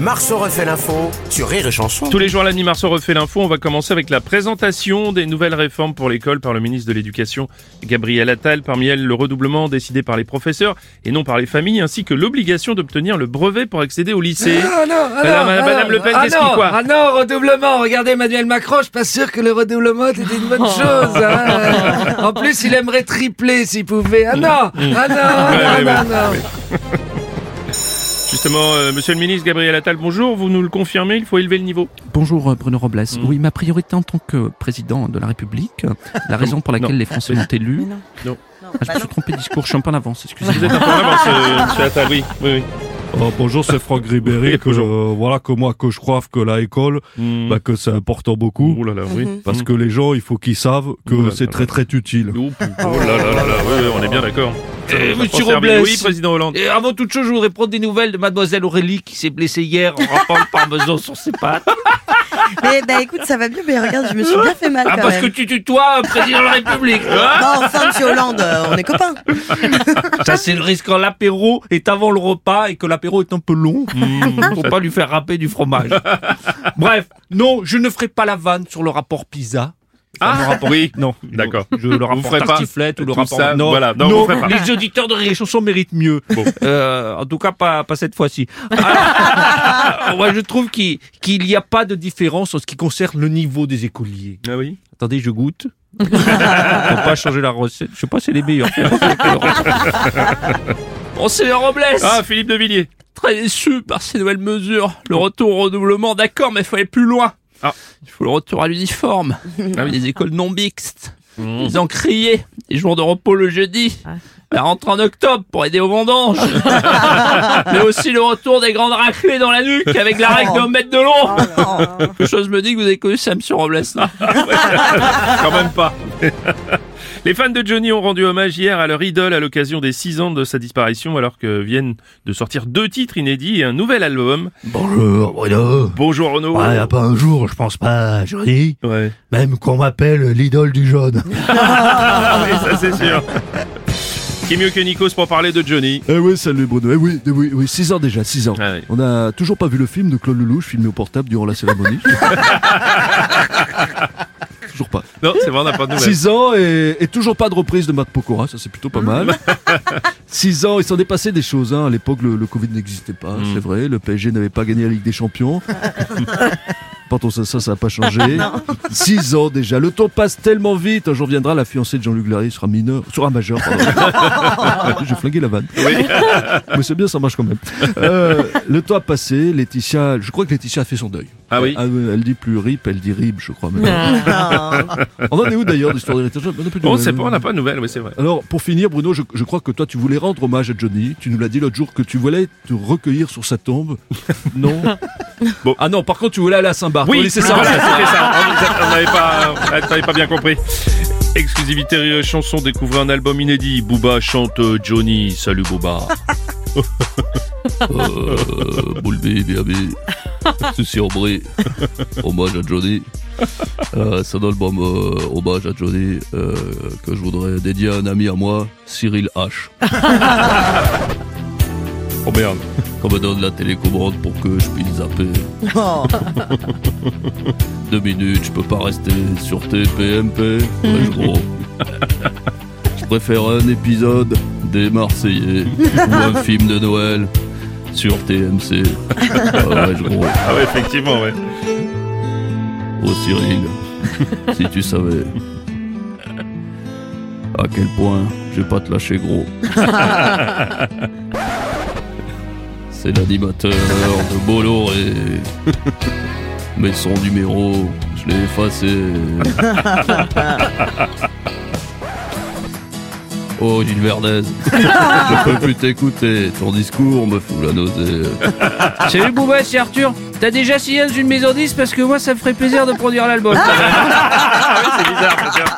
Marceau refait l'info sur Rire et Chanson. Tous les jours à la nuit, Marceau refait l'info. On va commencer avec la présentation des nouvelles réformes pour l'école par le ministre de l'Éducation, Gabriel Attal. Parmi elles, le redoublement décidé par les professeurs et non par les familles, ainsi que l'obligation d'obtenir le brevet pour accéder au lycée. Ah non, ah Madame, non, ah Madame non, Le Pen, ah qu'est-ce non, qui quoi Ah non, redoublement. Regardez Emmanuel Macron, je suis pas sûr que le redoublement était une bonne Oh. chose. hein. En plus, il aimerait tripler s'il pouvait. Ah non, ah non, ah Ouais, ouais, non, ouais. non. Justement, euh, Monsieur le ministre Gabriel Attal, bonjour. Vous nous le confirmez, il faut élever le niveau. Bonjour euh, Bruno Robles. Mm. Oui, ma priorité en tant que président de la République, la raison pour laquelle Non. les Français m'ont élu. Non. Ah, je me suis trompé de discours, je suis un peu en avance, Vous excusez-moi. êtes un peu en avance, euh, Monsieur Attal, oui. oui, oui. Euh, bonjour, c'est Franck Ribéry. que, euh, voilà que moi que je crois que la école, Hmm. bah, que c'est important beaucoup, Ouh là là, oui. parce que les gens, il faut qu'ils savent que c'est là très très utile. Ouh, Oh là là là là, oui, oui, on est bien d'accord. Eh, monsieur. Robles. Oui, président Hollande. Et avant toute chose, je voudrais prendre des nouvelles de mademoiselle Aurélie qui s'est blessée hier en rappant le parmesan sur ses pattes. Mais bah écoute, ça va mieux, mais regarde, je me suis bien fait mal Ah, quand parce que tu tutoies un président de la République. Bon, enfin, monsieur Hollande, euh, on est copains. Ça, c'est le risque quand l'apéro est avant le repas et que l'apéro est un peu long. Hmm, Faut pas lui faire râper du fromage. Bref, non, je ne ferai pas la vanne sur le rapport PISA. Ah, oui. Non, D'accord. Je, le rapport ferez pas ou le rapport. ça, non, voilà. Non, non, vous pas. les auditeurs de Rire Chanson méritent mieux. Bon. Euh, en tout cas, pas, pas cette fois-ci. Ah, moi, je trouve qu'il qu'il n'y a pas de différence en ce qui concerne le niveau des écoliers. Ah oui Attendez, je goûte. Faut pas changer la recette. Je sais pas, c'est les meilleurs. Bon, c'est Robles. Ah, Philippe de Villiers. Très déçu par ces nouvelles mesures. Le retour au redoublement, d'accord, mais il faut aller plus loin. Ah. Il faut le retour à l'uniforme. Ah oui. Les écoles non mixtes. Ils ont crié. Les jours de repos le jeudi. La rentrée en octobre pour aider aux vendanges. mais aussi le retour des grandes raclées dans la nuque avec la règle d'un mètre de long. Quelque chose me dit que vous avez connu ça, monsieur Robles. Quand même pas. Les fans de Johnny ont rendu hommage hier à leur idole à l'occasion des 6 ans de sa disparition alors que viennent de sortir deux titres inédits et un nouvel album. Bonjour Bruno. Bonjour Renaud. Ouais, y a pas un jour, je pense pas, Johnny. Ouais. Même qu'on m'appelle l'idole du jaune. Ah oui, ça c'est sûr. Qui mieux que Nikos pour parler de Johnny? Eh oui, salut Bruno. Eh oui, eh oui, oui, 6 ans déjà, 6 ans. Ah oui. On a toujours pas vu le film de Claude Lelouch filmé au portable durant la cérémonie. toujours pas. Non, c'est vrai, on n'a pas de nouvelles. 6 ans et, et toujours pas de reprise de Matt Pokora, ça c'est plutôt pas mal. 6 ans, il s'en est passé des choses. Hein. À l'époque, le, le Covid n'existait pas, Mm. c'est vrai. Le PSG n'avait pas gagné la Ligue des Champions. Pourtant, ça, ça, ça n'a pas changé. 6 ans déjà. Le temps passe tellement vite. Un jour viendra, la fiancée de Jean-Luc Larry sera mineur, sera majeur. pardon. J'ai flingué la vanne. Mais c'est bien, ça marche quand même. Euh, le temps a passé. Laetitia, je crois que Laetitia a fait son deuil. Ah oui Elle dit plus RIP, elle dit RIB, je crois. Même. Non. On en est où d'ailleurs l'histoire de Laetitia On n'a plus de On nouvelles. sait pas, on n'a pas de nouvelles, oui c'est vrai. Alors, pour finir, Bruno, je, je crois que toi, tu voulais rendre hommage à Johnny. Tu nous l'as dit l'autre jour que tu voulais te recueillir sur sa tombe. Non? Bon. Ah non, par contre, tu voulais aller à Saint-Barth. Oui, c'est ça. voilà, c'était ça. On- n'avait pas, on n'avait pas bien compris. Exclusivité Rire et chanson, découvrez un album inédit. Booba chante euh, Johnny. Salut Booba. Euh, Boulby, BAB, Souci Aubry, hommage à Johnny. Euh, c'est un album euh, hommage à Johnny euh, que je voudrais dédier à un ami à moi, Cyril H. Oh merde. Qu'on me donne la télécommande pour que je puisse zapper. Oh. Deux minutes, je peux pas rester sur TPMP. Ouais, gros. Je préfère un épisode des Marseillais ou un film de Noël sur TMC. Ah ouais, gros. Ah ouais, effectivement, ouais. Oh Cyril, si tu savais à quel point je vais pas te lâcher gros. C'est l'animateur de Bolloré. Mais son numéro, je l'ai effacé. Oh Gilles Verdez, je peux plus t'écouter, ton discours me fout la nausée. Salut Bouba, c'est Arthur. T'as déjà signé dans une maison 10 parce que moi ça me ferait plaisir de produire l'album. Ah oui, c'est bizarre.